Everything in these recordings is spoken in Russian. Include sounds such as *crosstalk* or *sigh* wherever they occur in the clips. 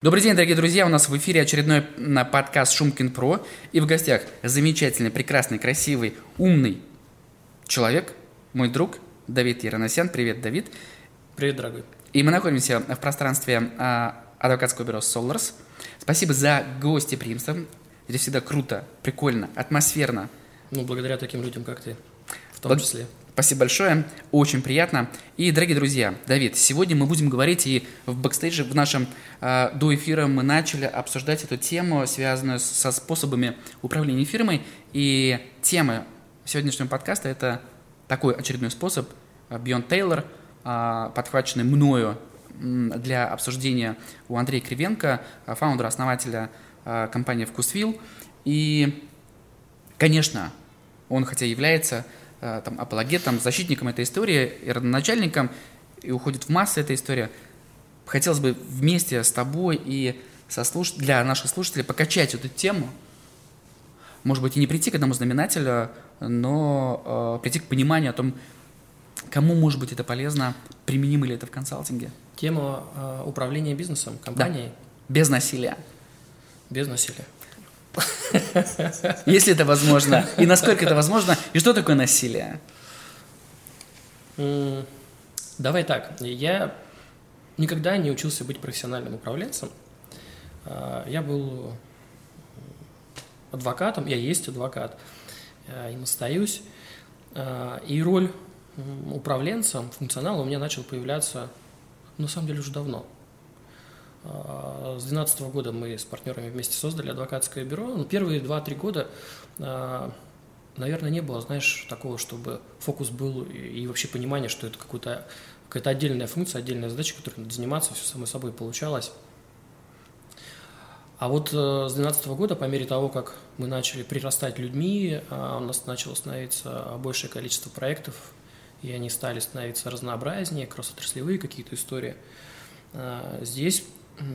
Добрый день, дорогие друзья! У нас в эфире очередной подкаст Шумкин Про. И в гостях замечательный, прекрасный, красивый, умный человек, мой друг Давид Яроносян. Привет, Давид. Привет, дорогой. И мы находимся в пространстве а, адвокатского бюро Solars. Спасибо за гостеприимство. Здесь всегда круто, прикольно, атмосферно. Ну, благодаря таким людям, как ты, в том Благ... числе. Спасибо большое, очень приятно. И, дорогие друзья, Давид, сегодня мы будем говорить и в бэкстейдже, в нашем э, до эфира мы начали обсуждать эту тему, связанную со способами управления фирмой. И тема сегодняшнего подкаста – это такой очередной способ, Beyond Taylor, э, подхваченный мною для обсуждения у Андрея Кривенко, founder а, основателя э, компании «Вкусвилл». И, конечно, он хотя является там, апологетом, защитником этой истории и родоначальником, и уходит в массы эта история. Хотелось бы вместе с тобой и со слуш... для наших слушателей покачать эту тему, может быть, и не прийти к одному знаменателю, но э, прийти к пониманию о том, кому может быть это полезно, применимо ли это в консалтинге. Тема э, управления бизнесом, компанией. Да. Без насилия. Без насилия. *laughs* Если это возможно. И насколько это возможно. И что такое насилие? Давай так. Я никогда не учился быть профессиональным управленцем. А, я был адвокатом, я есть адвокат, им остаюсь. А, и роль управленца, функционала у меня начал появляться, на самом деле, уже давно – а, с 2012 года мы с партнерами вместе создали адвокатское бюро. Но ну, первые 2-3 года, а, наверное, не было, знаешь, такого, чтобы фокус был и вообще понимание, что это какая-то какая-то отдельная функция, отдельная задача, которой надо заниматься, все само собой получалось. А вот э, с 2012 года, по мере того, как мы начали прирастать людьми, а, у нас начало становиться большее количество проектов, и они стали становиться разнообразнее, кросс-отраслевые какие-то истории. Здесь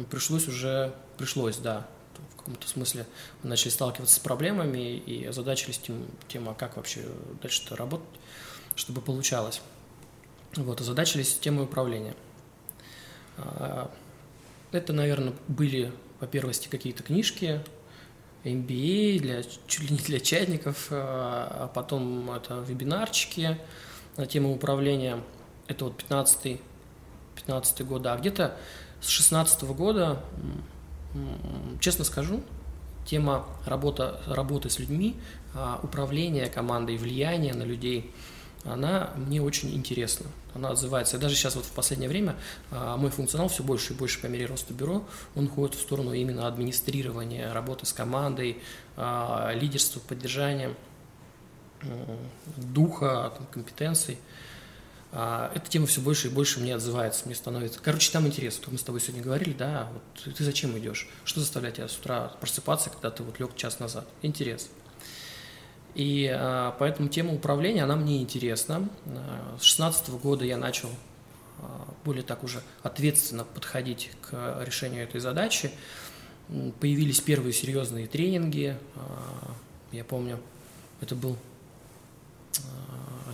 пришлось уже, пришлось, да, в каком-то смысле мы начали сталкиваться с проблемами и озадачились тем, тем а как вообще дальше-то работать, чтобы получалось. Вот, озадачились темой управления. А, это, наверное, были, по первости, какие-то книжки, MBA, для, чуть ли не для чайников, а, а потом это вебинарчики на тему управления. Это вот 15 15 год, да, где-то с 2016 года, честно скажу, тема работа, работы с людьми, а, управления командой, влияние на людей, она мне очень интересна. Она отзывается. даже сейчас вот в последнее время а, мой функционал все больше и больше по мере роста бюро, он уходит в сторону именно администрирования, работы с командой, а, лидерства, поддержания духа, компетенций. А, эта тема все больше и больше мне отзывается, мне становится. Короче, там интересно, мы с тобой сегодня говорили, да, вот ты зачем идешь? Что заставляет тебя с утра просыпаться, когда ты вот лег час назад? Интерес. И а, поэтому тема управления, она мне интересна. А, с 16 года я начал а, более так уже ответственно подходить к решению этой задачи. Появились первые серьезные тренинги. А, я помню, это был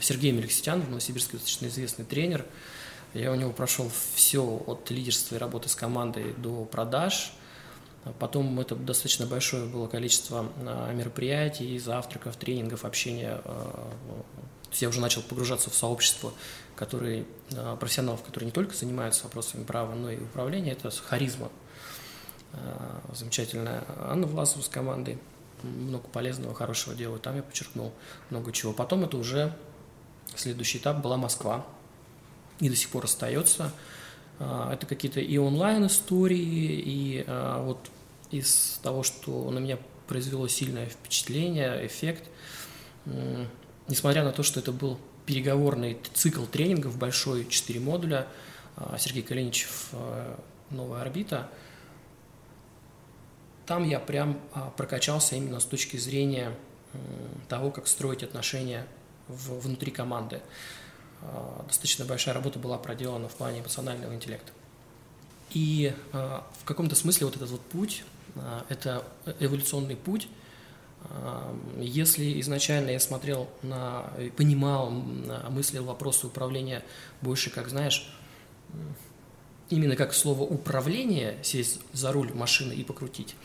Сергей Меликситян, в Новосибирске достаточно известный тренер. Я у него прошел все от лидерства и работы с командой до продаж. Потом это достаточно большое было количество а, мероприятий, завтраков, тренингов, общения. А, я уже начал погружаться в сообщество которые, а, профессионалов, которые не только занимаются вопросами права, но и управления. Это харизма замечательная Анна Власова с командой много полезного, хорошего делают. Там я подчеркнул много чего. Потом это уже Следующий этап была Москва. И до сих пор остается. А, это какие-то и онлайн истории, и а, вот из того, что на меня произвело сильное впечатление, эффект, несмотря на то, что это был переговорный цикл тренингов большой, 4 модуля, а, Сергей Калиничев «Новая орбита», там я прям прокачался именно с точки зрения того, как строить отношения в, внутри команды. А, достаточно большая работа была проделана в плане эмоционального интеллекта. И а, в каком-то смысле вот этот вот путь, а, это эволюционный путь. Если изначально я смотрел на, понимал, мыслил вопросы управления больше, как знаешь, именно как слово управление, сесть за руль машины и покрутить,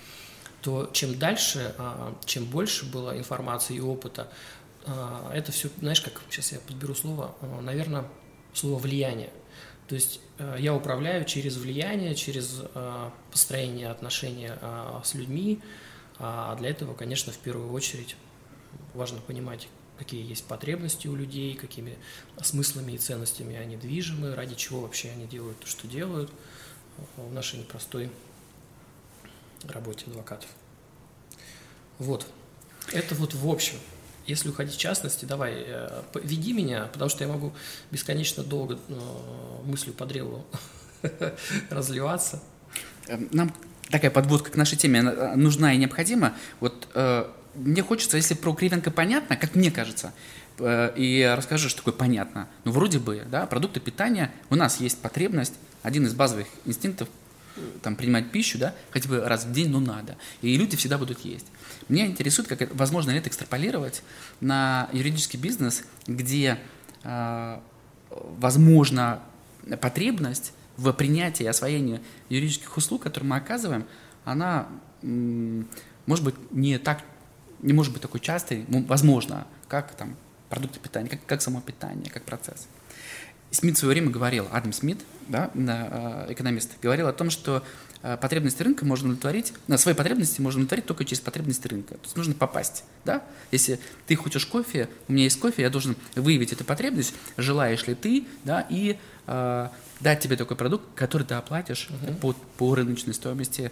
то чем дальше, чем больше было информации и опыта, это все, знаешь, как сейчас я подберу слово, а, наверное, слово влияние. То есть я управляю через влияние, через построение отношений с людьми, а для этого, конечно, в первую очередь важно понимать, какие есть потребности у людей, какими смыслами и ценностями они движимы, ради чего вообще они делают то, что делают в нашей непростой работе адвокатов. Вот. Это вот в общем. Если уходить в частности, давай, э, веди меня, потому что я могу бесконечно долго э, мыслью по древу *laughs* разливаться. Эм, нам такая подводка к нашей теме э, нужна и необходима. Вот мне хочется, если про Кривенко понятно, как мне кажется, и расскажи, что такое понятно. Ну, вроде бы, да, продукты питания, у нас есть потребность, один из базовых инстинктов, там, принимать пищу, да, хотя бы раз в день, но надо. И люди всегда будут есть. Меня интересует, как возможно ли это экстраполировать на юридический бизнес, где, э, возможно, потребность в принятии и освоении юридических услуг, которые мы оказываем, она, может быть, не так не может быть такой частой, ну, возможно, как там продукты питания, как, как само питание, как процесс. Смит в свое время говорил, Адам Смит, да, э, экономист, говорил о том, что э, потребности рынка можно удовлетворить, на свои потребности можно удовлетворить только через потребности рынка. То есть нужно попасть, да? Если ты хочешь кофе, у меня есть кофе, я должен выявить эту потребность, желаешь ли ты, да, и э, дать тебе такой продукт, который ты оплатишь uh-huh. по, по рыночной стоимости,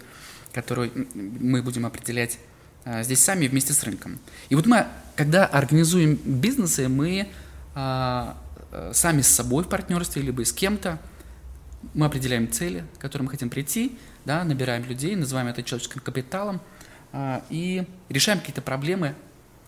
которую мы будем определять а, здесь сами вместе с рынком. И вот мы, когда организуем бизнесы, мы а, сами с собой в партнерстве, либо с кем-то, мы определяем цели, к которым мы хотим прийти, да, набираем людей, называем это человеческим капиталом а, и решаем какие-то проблемы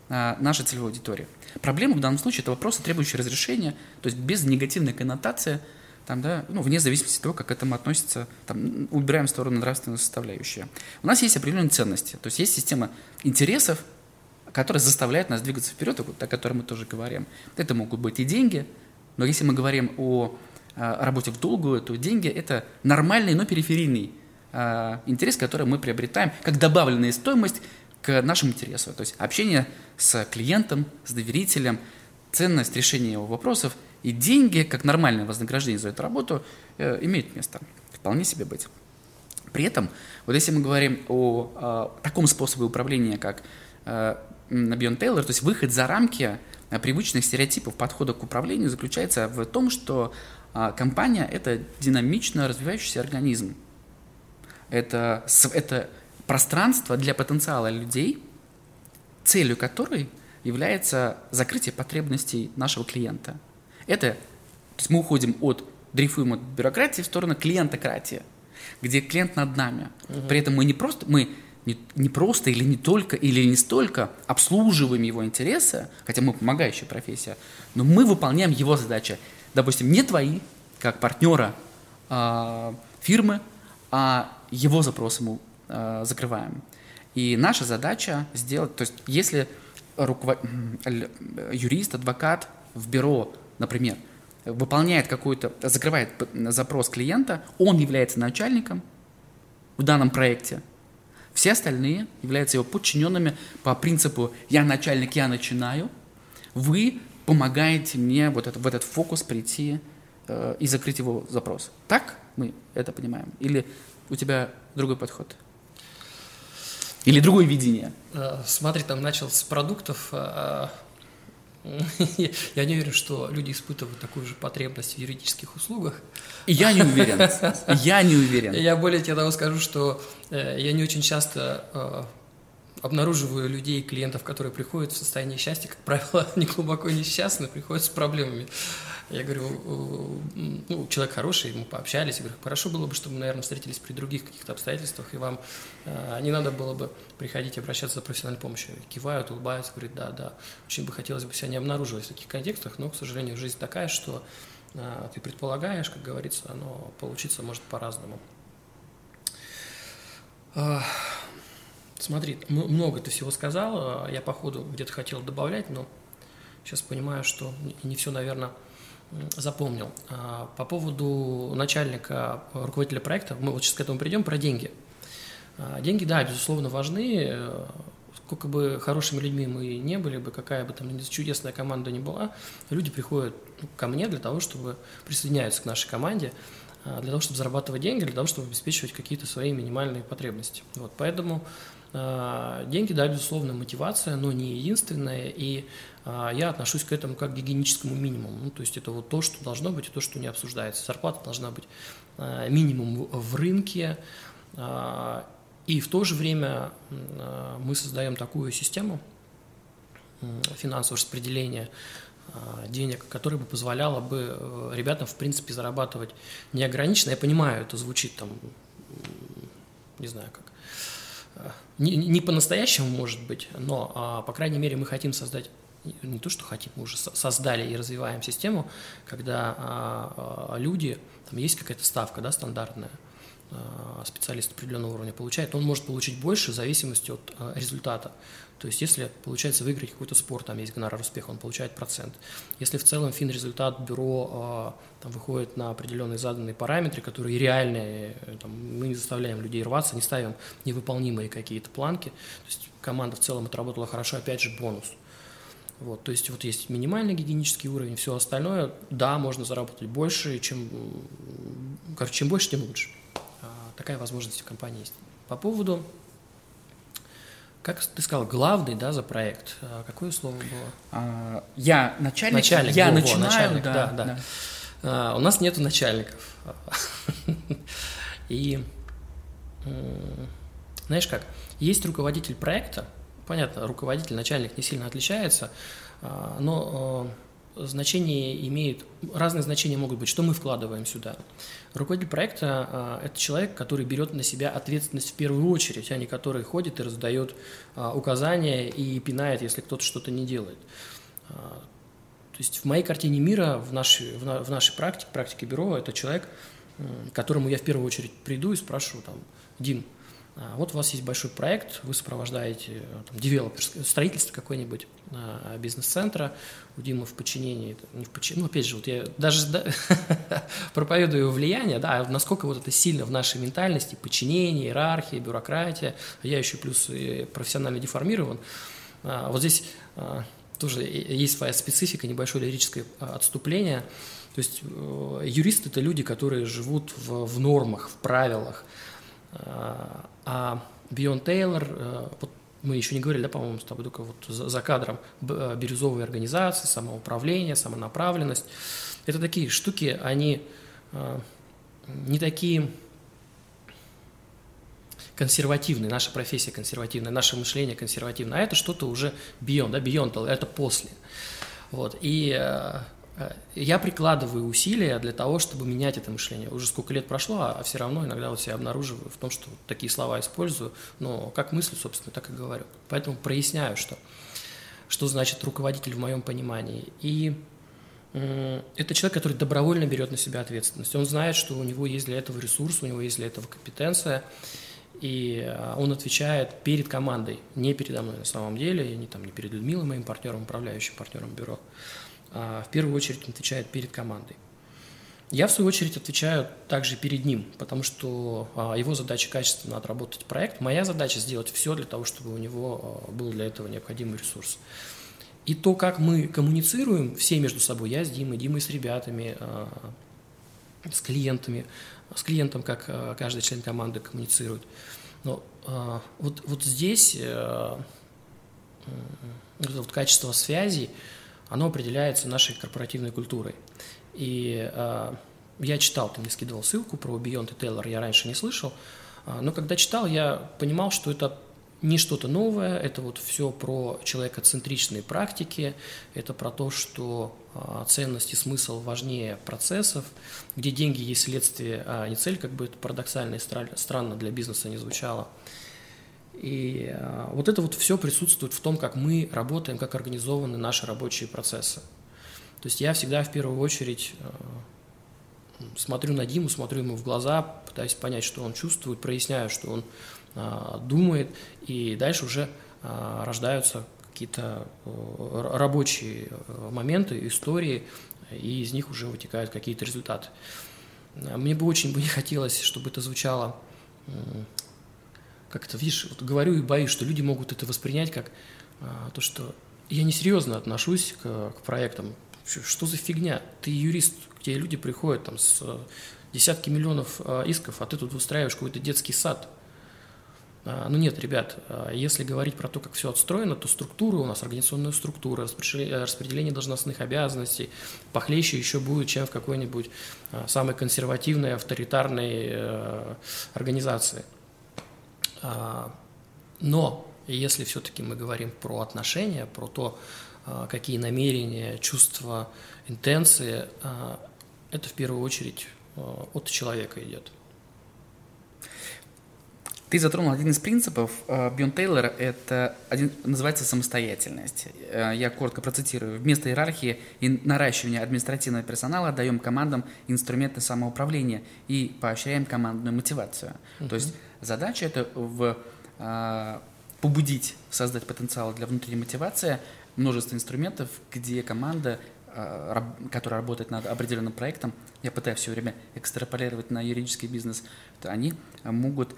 а, нашей целевой аудитории. Проблема в данном случае это вопросы, требующие разрешения, то есть без негативной коннотации – там, да, ну, вне зависимости от того, как к этому относится, там, убираем в сторону нравственную составляющую. У нас есть определенные ценности, то есть есть система интересов, которая заставляет нас двигаться вперед, о которой мы тоже говорим. Это могут быть и деньги, но если мы говорим о, о работе в долгую, то деньги – это нормальный, но периферийный а, интерес, который мы приобретаем как добавленная стоимость к нашему интересу. То есть общение с клиентом, с доверителем, ценность решения его вопросов – и деньги, как нормальное вознаграждение за эту работу, э, имеют место. Вполне себе быть. При этом, вот если мы говорим о, о таком способе управления, как э, Бьон Тейлор, то есть выход за рамки э, привычных стереотипов подхода к управлению заключается в том, что э, компания – это динамично развивающийся организм. Это, это пространство для потенциала людей, целью которой является закрытие потребностей нашего клиента – это, то есть мы уходим от, дрейфуем от бюрократии в сторону клиентократии, где клиент над нами. Угу. При этом мы не просто, мы не, не просто или не только, или не столько обслуживаем его интересы, хотя мы помогающая профессия, но мы выполняем его задачи. Допустим, не твои, как партнера э, фирмы, а его запросы мы э, закрываем. И наша задача сделать, то есть если руковод... юрист, адвокат в бюро например, выполняет какой-то, закрывает запрос клиента, он является начальником в данном проекте, все остальные являются его подчиненными по принципу «я начальник, я начинаю», вы помогаете мне вот это, в этот фокус прийти э, и закрыть его запрос. Так мы это понимаем? Или у тебя другой подход? Или другое видение? Э, смотри, там начал с продуктов, а, Я не уверен, что люди испытывают такую же потребность в юридических услугах. Я не уверен. Я не уверен. Я более того скажу, что э, я не очень часто э, обнаруживаю людей, клиентов, которые приходят в состоянии счастья, как правило, *laughs* не глубоко несчастны, приходят с проблемами. Я говорю, ну, человек хороший, мы пообщались, я говорю, хорошо было бы, чтобы наверное, встретились при других каких-то обстоятельствах, и вам э, не надо было бы приходить и обращаться за профессиональной помощью. Кивают, улыбаются, говорят, да, да, очень бы хотелось бы себя не обнаруживать в таких контекстах, но, к сожалению, жизнь такая, что э, ты предполагаешь, как говорится, но получиться может по-разному. Э, смотри, много ты всего сказал, я по ходу где-то хотел добавлять, но сейчас понимаю, что не все, наверное, запомнил. А, по поводу начальника, руководителя проекта, мы вот сейчас к этому придем, про деньги. А, деньги, да, безусловно, важны. Э, сколько бы хорошими людьми мы не были бы, какая бы там чудесная команда ни была, люди приходят ну, ко мне для того, чтобы присоединяются к нашей команде, а, для того, чтобы зарабатывать деньги, для того, чтобы обеспечивать какие-то свои минимальные потребности. Вот, поэтому э, деньги, да, безусловно, мотивация, но не единственная, и э, я отношусь к этому как к гигиеническому минимуму. Ну, то есть это вот то, что должно быть, и то, что не обсуждается. Зарплата должна быть э, минимум в рынке, и в то же время мы создаем такую систему финансового распределения а, денег, которая бы позволяла бы э, ребятам, в принципе, зарабатывать неограниченно. Я понимаю, это звучит там, не знаю как, не, не по-настоящему, может быть, но, а, по крайней мере, мы хотим создать не то, что хотим, мы уже создали и развиваем систему, когда а, люди, там есть какая-то ставка, да, стандартная, специалист определенного уровня получает, он может получить больше в зависимости от результата. То есть, если получается выиграть какой-то спор, там есть гонорар успеха, он получает процент. Если в целом фин-результат бюро э, там, выходит на определенные заданные параметры, которые реальные, э, там, мы не заставляем людей рваться, не ставим невыполнимые какие-то планки, то есть команда в целом отработала хорошо, опять же, бонус. Вот, то есть вот есть минимальный гигиенический уровень, все остальное, да, можно заработать больше, чем, короче, чем больше, тем лучше. А, такая возможность в компании есть. По поводу как ты сказал, главный, да, за проект? А какое слово было? А, я начальник. Начальник. Я во, начинаю, начальник, да, да, да. да. А, у нас нету начальников. *laughs* И знаешь как? Есть руководитель проекта. Понятно, руководитель, начальник не сильно отличается, а, но значение имеет, разные значения могут быть, что мы вкладываем сюда. Руководитель проекта а, – это человек, который берет на себя ответственность в первую очередь, а не который ходит и раздает а, указания и пинает, если кто-то что-то не делает. То есть в моей картине мира, в нашей, в нашей практике, практике бюро, это человек, к которому я в первую очередь приду и спрашиваю, там, Дим, вот у вас есть большой проект, вы сопровождаете э, там, девелоперское строительство какой-нибудь а, бизнес-центра, у Димы в подчинении, не в подчинении, ну, опять же, вот я даже да, *laughs* проповедую влияние, да, насколько вот это сильно в нашей ментальности, подчинение, иерархия, бюрократия, а я еще плюс профессионально деформирован. А, вот здесь тоже есть своя специфика, небольшое лирическое отступление. То есть э, юристы – это люди, которые живут в, в нормах, в правилах, а Beyond Taylor, э, вот мы еще не говорили, да, по-моему, с тобой только вот за, за кадром, э, бирюзовые организации, самоуправление, самонаправленность. Это такие штуки, они э, не такие консервативные, наша профессия консервативная, наше мышление консервативное, а это что-то уже beyond, да, beyond, это после. Вот, и я прикладываю усилия для того, чтобы менять это мышление. Уже сколько лет прошло, а все равно иногда вот себя обнаруживаю в том, что такие слова использую, но как мыслю, собственно, так и говорю. Поэтому проясняю, что, что значит руководитель в моем понимании. И это человек, который добровольно берет на себя ответственность. Он знает, что у него есть для этого ресурс, у него есть для этого компетенция, и э, он отвечает перед командой, не передо мной на самом деле, не, там, не перед Людмилой, моим партнером, управляющим партнером бюро. А, в первую очередь отвечает перед командой. Я, в свою очередь, отвечаю также перед ним, потому что а, его задача качественно отработать проект. Моя задача сделать все для того, чтобы у него а, был для этого необходимый ресурс. И то, как мы коммуницируем все между собой, я с Димой, Димой с ребятами, с клиентами, с клиентом, как каждый член команды коммуницирует. Но вот, вот здесь э, вот качество связи, оно определяется нашей корпоративной культурой. И э, я читал, ты мне скидывал ссылку про Beyond и Taylor, я раньше не слышал, э, но когда читал, я понимал, что это не что-то новое, это вот все про человекоцентричные практики, это про то, что э, ценность и смысл важнее процессов, где деньги есть следствие, а не цель, как бы это парадоксально и странно для бизнеса не звучало. И э, вот это вот все присутствует в том, как мы работаем, как организованы наши рабочие процессы. То есть я всегда в первую очередь э, смотрю на Диму, смотрю ему в глаза, пытаюсь понять, что он чувствует, проясняю, что он э, думает, и дальше уже рождаются какие-то рабочие моменты, истории, и из них уже вытекают какие-то результаты. Мне бы очень бы не хотелось, чтобы это звучало как-то, видишь, вот говорю и боюсь, что люди могут это воспринять как а, то, что я несерьезно отношусь к, к проектам. Что за фигня? Ты юрист, где люди приходят там с десятки миллионов а, исков, а ты тут устраиваешь какой-то детский сад. А, ну нет, ребят, а, если говорить про то, как все отстроено, то структура у нас, организационная структура, распределение должностных обязанностей похлеще еще будет, чем в какой-нибудь самой консервативной, авторитарной э, организации. Но если все-таки мы говорим про отношения, про то, какие намерения, чувства, интенции, это в первую очередь от человека идет. Ты затронул один из принципов Бьон Тейлора, это один, называется самостоятельность. Э, я коротко процитирую. Вместо иерархии и наращивания административного персонала даем командам инструменты самоуправления и поощряем командную мотивацию. Uh-huh. То есть задача это в, а, побудить, создать потенциал для внутренней мотивации, множество инструментов, где команда которая работает над определенным проектом, я пытаюсь все время экстраполировать на юридический бизнес, то они могут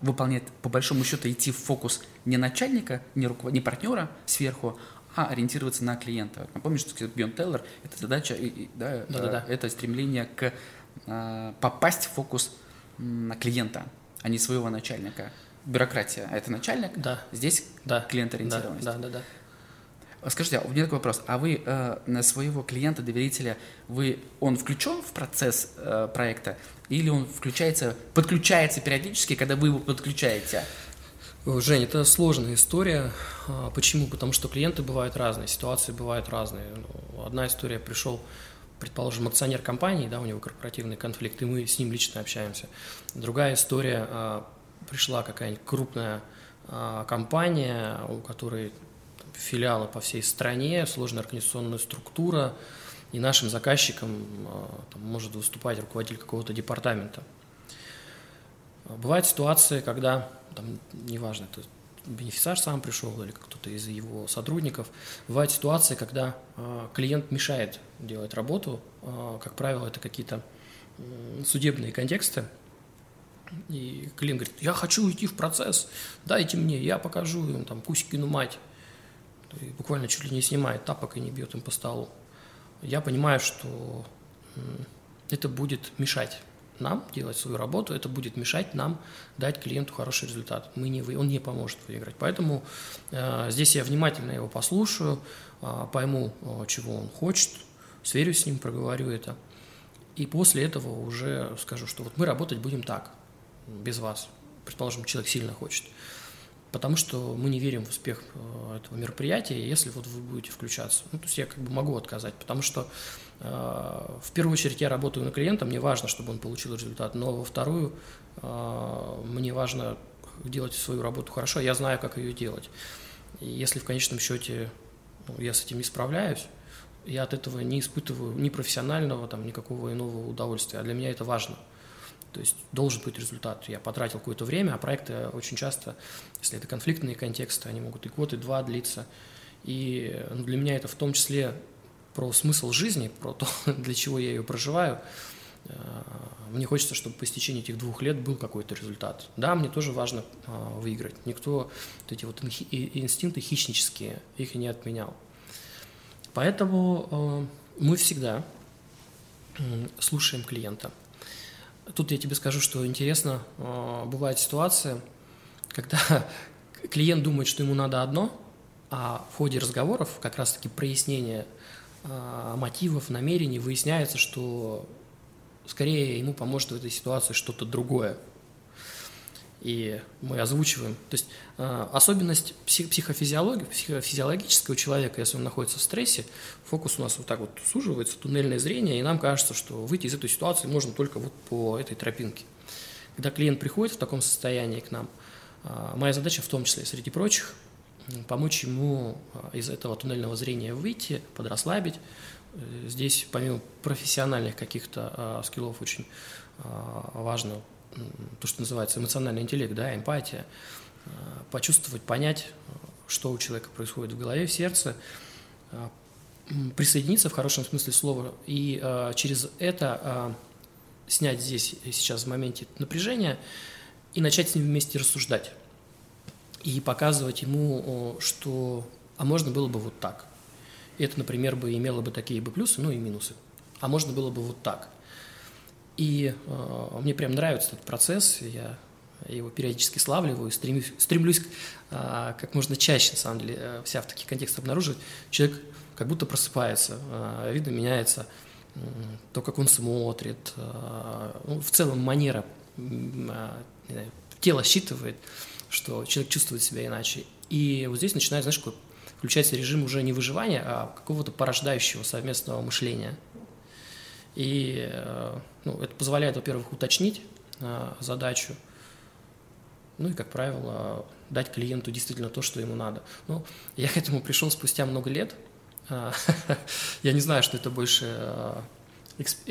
выполнять, по большому счету, идти в фокус не начальника, не, руковод... не партнера сверху, а ориентироваться на клиента. Напомню, что Бьон Теллер – это задача, да, да, да, да. это стремление к а, попасть в фокус на клиента, а не своего начальника. Бюрократия – это начальник, да. здесь да. клиент-ориентированность. Да, да, да. да. Скажите, а у меня такой вопрос. А вы э, на своего клиента, доверителя, вы, он включен в процесс э, проекта или он включается, подключается периодически, когда вы его подключаете? Жень, это сложная история. А, почему? Потому что клиенты бывают разные, ситуации бывают разные. Ну, одна история пришел, предположим, акционер компании, да, у него корпоративный конфликт, и мы с ним лично общаемся. Другая история, а, пришла какая-нибудь крупная а, компания, у которой филиалы по всей стране, сложная организационная структура, и нашим заказчиком а, там, может выступать руководитель какого-то департамента. Бывают ситуации, когда, там, неважно, это бенефициар сам пришел или кто-то из его сотрудников, бывают ситуации, когда э, клиент мешает делать работу, как правило, это какие-то судебные контексты, и клиент говорит, я хочу уйти в процесс, дайте мне, я покажу им, там, Кузькину мать, и буквально чуть ли не снимает тапок и не бьет им по столу я понимаю, что это будет мешать нам делать свою работу, это будет мешать нам дать клиенту хороший результат. Мы не, он не поможет выиграть. Поэтому э, здесь я внимательно его послушаю, э, пойму, э, чего он хочет, сверюсь с ним, проговорю это. И после этого уже скажу, что вот мы работать будем так, без вас. Предположим, человек сильно хочет потому что мы не верим в успех э, этого мероприятия, если вот вы будете включаться. Ну, то есть я как бы могу отказать, потому что э, в первую очередь я работаю на клиента, мне важно, чтобы он получил результат, но во вторую э, мне важно делать свою работу хорошо, я знаю, как ее делать. И если в конечном счете ну, я с этим не справляюсь, я от этого не испытываю ни профессионального, там, никакого иного удовольствия, а для меня это важно – то есть должен быть результат. Я потратил какое-то время, а проекты очень часто, если это конфликтные контексты, они могут и год, и два длиться. И ну, для меня это в том числе про смысл жизни, про то, *laughs* для чего я ее проживаю. Э, мне хочется, чтобы по истечении этих двух лет был какой-то результат. Да, мне тоже важно а, выиграть. Никто вот эти вот инстинкты хищнические, их и не отменял. Поэтому э, мы всегда слушаем клиента – Тут я тебе скажу, что интересно, а, бывает ситуация, когда *laughs* клиент думает, что ему надо одно, а в ходе разговоров, как раз-таки прояснения а, мотивов, намерений, выясняется, что скорее ему поможет в этой ситуации что-то другое – и мы озвучиваем. То есть э, особенность псих, психофизиологии, психофизиологического человека, если он находится в стрессе, фокус у нас вот так вот суживается, туннельное зрение, и нам кажется, что выйти из этой ситуации можно только вот по этой тропинке. Когда клиент приходит в таком состоянии к нам, э, моя задача в том числе, среди прочих, помочь ему э, из этого туннельного зрения выйти, подрасслабить. Э, здесь помимо профессиональных каких-то э, скиллов очень важно то, что называется эмоциональный интеллект, да, эмпатия, э, почувствовать, понять, что у человека происходит в голове, в сердце, э, присоединиться в хорошем смысле слова и э, через это э, снять здесь сейчас в моменте напряжения и начать с ним вместе рассуждать и показывать ему, что а можно было бы вот так. Это, например, бы имело бы такие бы плюсы, ну и минусы. А можно было бы вот так. И э, мне прям нравится этот процесс, я его периодически славливаю, стремлюсь, стремлюсь э, как можно чаще, на самом деле, э, вся в таких контекстах обнаруживать. Человек как будто просыпается, э, видно меняется, э, то, как он смотрит, э, ну, в целом манера, э, тело считывает, что человек чувствует себя иначе. И вот здесь начинает, знаешь, какой включается режим уже не выживания, а какого-то порождающего совместного мышления. И э, ну, это позволяет, во-первых, уточнить э, задачу, ну и, как правило, дать клиенту действительно то, что ему надо. Ну, я к этому пришел спустя много лет. Э, *laughs* я не знаю, что это больше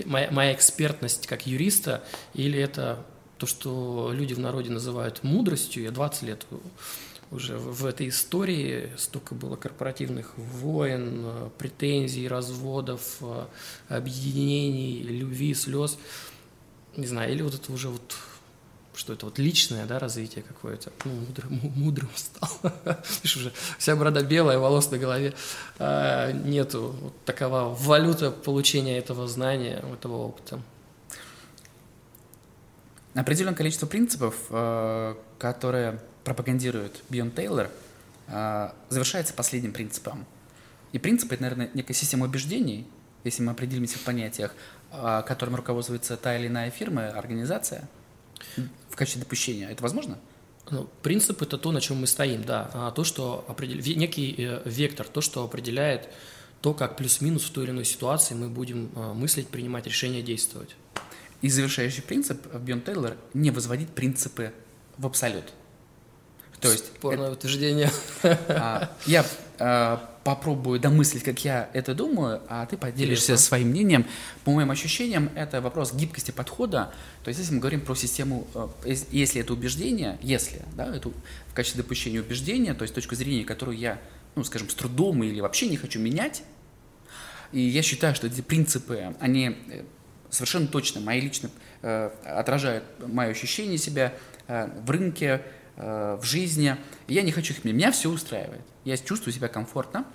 моя экспертность как юриста или это то, что люди в народе называют мудростью. Я 20 лет уже в этой истории столько было корпоративных войн, э, претензий, разводов, э, объединений, любви, слез. Не знаю, или вот это уже вот что это вот личное, да, развитие какое-то, ну, мудрым, мудрым стал. *laughs* Видишь, уже вся борода белая, волос на голове. А, нету вот такова валюта получения этого знания, этого опыта. Определенное количество принципов, э, которые пропагандирует Бион Тейлор, а, завершается последним принципом. И принцип — это, наверное, некая система убеждений, если мы определимся в понятиях, а, которым руководствуется та или иная фирма, организация, в качестве допущения. Это возможно? Ну, принцип – это то, на чем мы стоим, да. А то, что определяет, некий э, вектор, то, что определяет то, как плюс-минус в той или иной ситуации мы будем мыслить, принимать решения, действовать. И завершающий принцип Бион Тейлор – не возводить принципы в абсолют. То есть Спорное это, утверждение. А, я а, попробую домыслить, как я это думаю, а ты поделишься Интересно. своим мнением. По моим ощущениям, это вопрос гибкости подхода. То есть, если мы говорим про систему, а, если это убеждение, если, да, это в качестве допущения убеждения, то есть точка зрения, которую я, ну, скажем, с трудом или вообще не хочу менять, и я считаю, что эти принципы, они э, совершенно точно мои лично э, отражают мое ощущение себя э, в рынке, Э, в жизни. Я не хочу их менять. Меня все устраивает. Я чувствую себя комфортно.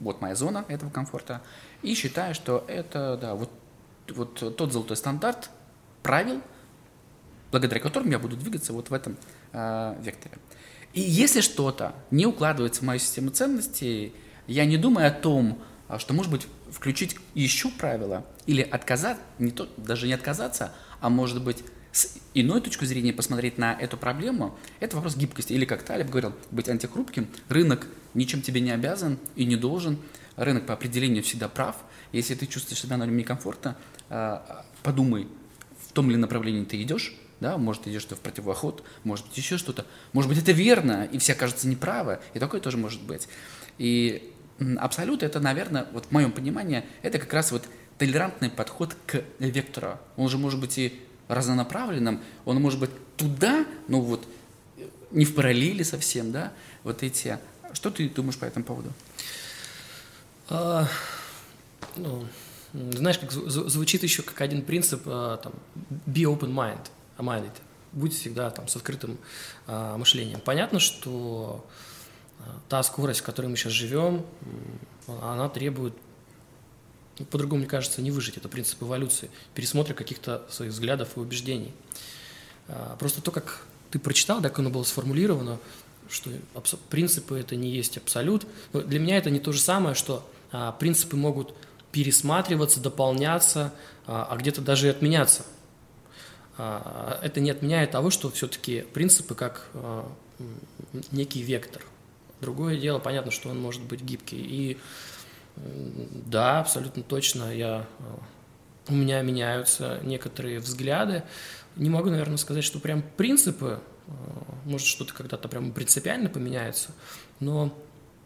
Вот моя зона этого комфорта. И считаю, что это, да, вот, вот тот золотой стандарт правил, благодаря которым я буду двигаться вот в этом э, векторе. И если что-то не укладывается в мою систему ценностей, я не думаю о том, а, что, может быть, включить еще правила или отказаться, не то, даже не отказаться, а может быть, с иной точки зрения посмотреть на эту проблему, это вопрос гибкости. Или, как Талиб говорил, быть антихрупким. Рынок ничем тебе не обязан и не должен. Рынок по определению всегда прав. Если ты чувствуешь себя на нем некомфортно, а, подумай, в том ли направлении ты идешь, да, может, идешь ты в противоход, может быть, еще что-то. Может быть, это верно, и все кажется неправы, и такое тоже может быть. И абсолют это, наверное, вот в моем понимании, это как раз вот толерантный подход к вектору. Он же может быть и разнонаправленным, он может быть туда, ну вот, не в параллели совсем, да, вот эти. Что ты думаешь по этому поводу? А, ну, знаешь, как звучит еще как один принцип, а, там, be open mind, minded, будь всегда там с открытым а, мышлением. Понятно, что а, та скорость, в которой мы сейчас живем, она требует по-другому, мне кажется, не выжить. Это принцип эволюции, пересмотра каких-то своих взглядов и убеждений. А, просто то, как ты прочитал, как оно было сформулировано, что принципы это не есть абсолют. Но для меня это не то же самое, что а, принципы могут пересматриваться, дополняться, а, а где-то даже и отменяться. Это не отменяет того, что все-таки принципы как некий вектор. Другое дело, понятно, что он может быть гибкий. И да, абсолютно точно. Я, э, у меня меняются некоторые взгляды. Не могу, наверное, сказать, что прям принципы, э, может, что-то когда-то прям принципиально поменяется, но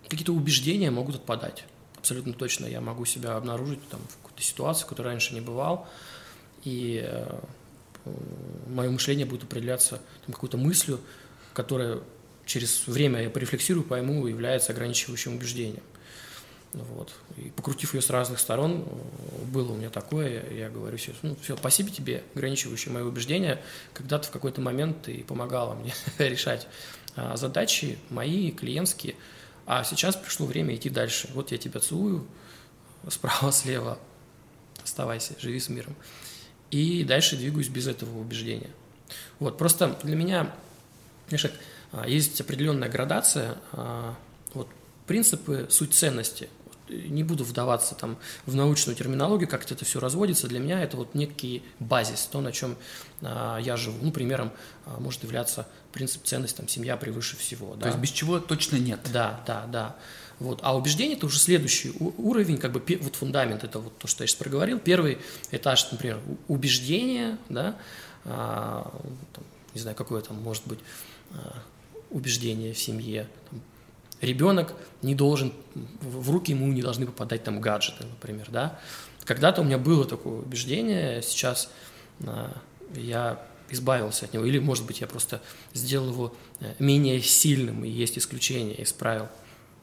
какие-то убеждения могут отпадать. Абсолютно точно я могу себя обнаружить там, в какой-то ситуации, в раньше не бывал, и э, мое мышление будет определяться там, какой-то мыслью, которая через время я порефлексирую, пойму, является ограничивающим убеждением. Вот. И покрутив ее с разных сторон, было у меня такое, я говорю себе, ну, все, спасибо тебе, ограничивающее мои убеждения, когда-то в какой-то момент ты помогала мне *laughs* решать а, задачи мои, клиентские, а сейчас пришло время идти дальше. Вот я тебя целую, *laughs* справа-слева, оставайся, живи с миром. И дальше двигаюсь без этого убеждения. Вот, просто для меня, знаешь, а, есть определенная градация, а, вот, принципы, суть ценности. Не буду вдаваться там в научную терминологию, как это все разводится. Для меня это вот некий базис, то, на чем а, я живу. Ну, примером а, может являться принцип ценности, там, семья превыше всего. То есть без чего точно нет. Да, да, да. Вот. А убеждение – это уже следующий уровень, как бы вот фундамент, это вот то, что я сейчас проговорил. Первый этаж, например, убеждение, да, а, там, не знаю, какое там может быть а, убеждение в семье. Там, ребенок не должен, в руки ему не должны попадать там гаджеты, например, да. Когда-то у меня было такое убеждение, сейчас а, я избавился от него, или, может быть, я просто сделал его э, менее сильным, и есть исключение, исправил.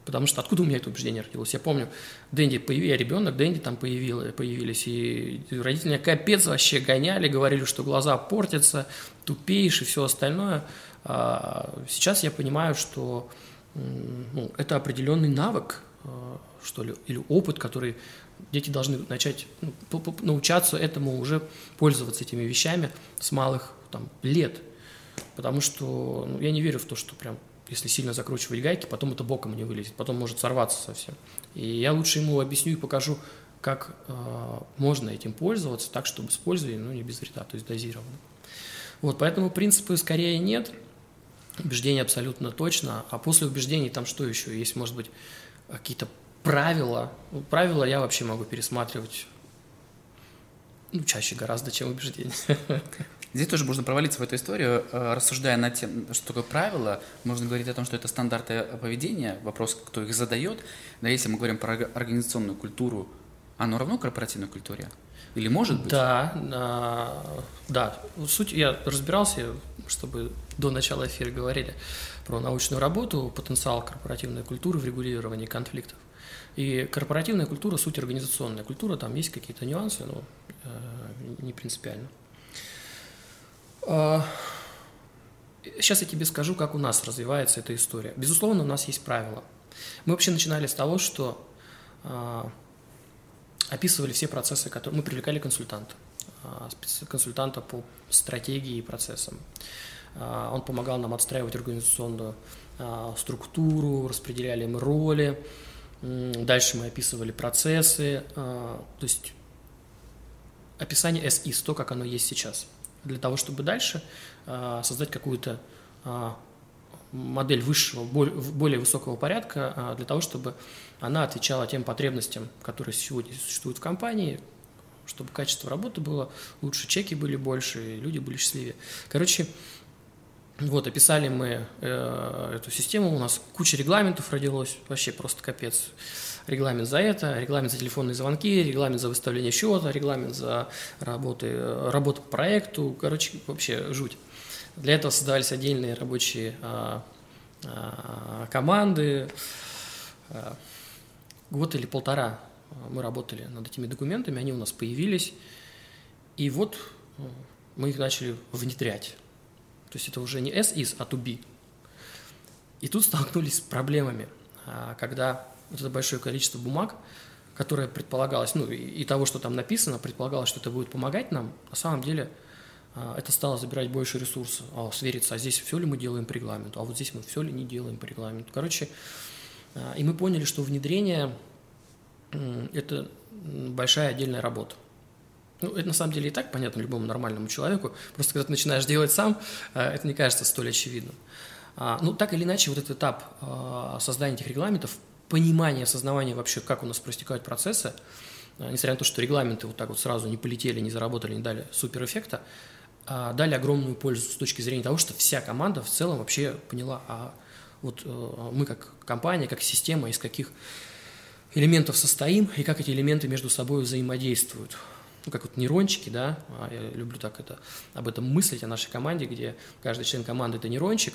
Потому что откуда у меня это убеждение родилось? Я помню, Дэнди появился, я ребенок, Дэнди там появил, появились, и родители меня капец вообще гоняли, говорили, что глаза портятся, тупеешь и все остальное. А сейчас я понимаю, что ну, это определенный навык, а, что ли, или опыт, который дети должны начать ну, научаться этому уже пользоваться этими вещами с малых там, лет. Потому что ну, я не верю в то, что прям если сильно закручивать гайки, потом это боком не вылезет, потом может сорваться совсем. И я лучше ему объясню и покажу, как э, можно этим пользоваться так, чтобы с пользой, но не без вреда, то есть дозированно. Вот, поэтому принципы скорее нет, убеждения абсолютно точно, а после убеждений там что еще? Есть, может быть, какие-то правила. Ну, правила я вообще могу пересматривать ну, чаще гораздо, чем убеждения. *laughs* Здесь тоже можно провалиться в эту историю, э, рассуждая над тем, что такое правило. Можно говорить о том, что это стандарты поведения, вопрос, кто их задает. Да, если мы говорим про организационную культуру, оно равно корпоративной культуре? Или может быть? Да, а, да. Суть, я разбирался, чтобы до начала эфира говорили про научную работу, потенциал корпоративной культуры в регулировании конфликтов. И корпоративная культура – суть организационная культура, там есть какие-то нюансы, но э, не принципиально. Сейчас я тебе скажу, как у нас развивается эта история. Безусловно, у нас есть правила. Мы вообще начинали с того, что а, описывали все процессы, которые мы привлекали консультанта, а, консультанта по стратегии и процессам. А, он помогал нам отстраивать организационную структуру, распределяли мы роли, дальше мы описывали процессы, то есть описание СИС, то, как оно есть сейчас – для того, чтобы дальше а, создать какую-то а, модель высшего, более высокого порядка, а, для того, чтобы она отвечала тем потребностям, которые сегодня существуют в компании, чтобы качество работы было лучше, чеки были больше, люди были счастливее. Короче, вот, описали мы э, эту систему, у нас куча регламентов родилось, вообще просто капец. Регламент за это, регламент за телефонные звонки, регламент за выставление счета, регламент за работы, э, работу по проекту, короче, вообще жуть. Для этого создавались отдельные рабочие а, а, команды. А, год или полтора мы работали над этими документами, они у нас появились, и вот э, мы их начали внедрять то есть это уже не S is, а to be. И тут столкнулись с проблемами, а, когда вот это большое количество бумаг, которое предполагалось, ну и того, что там написано, предполагалось, что это будет помогать нам, на самом деле а, это стало забирать больше ресурсов, а, свериться, а здесь все ли мы делаем по регламенту, а вот здесь мы все ли не делаем по регламенту. Короче, и мы поняли, что внедрение – это большая отдельная работа. Ну, это на самом деле и так понятно любому нормальному человеку. Просто когда ты начинаешь делать сам, э, это не кажется столь очевидным. А, ну, так или иначе, вот этот этап а, создания этих регламентов, понимание, осознавание вообще, как у нас проистекают процессы, а, несмотря на то, что регламенты вот так вот сразу не полетели, не заработали, не дали суперэффекта, дали огромную пользу с точки зрения того, что вся команда в целом вообще поняла, а вот э, мы как компания, как система, из каких элементов состоим и как эти элементы между собой взаимодействуют ну, как вот нейрончики, да, а я люблю так это, об этом мыслить, о нашей команде, где каждый член команды – это нейрончик,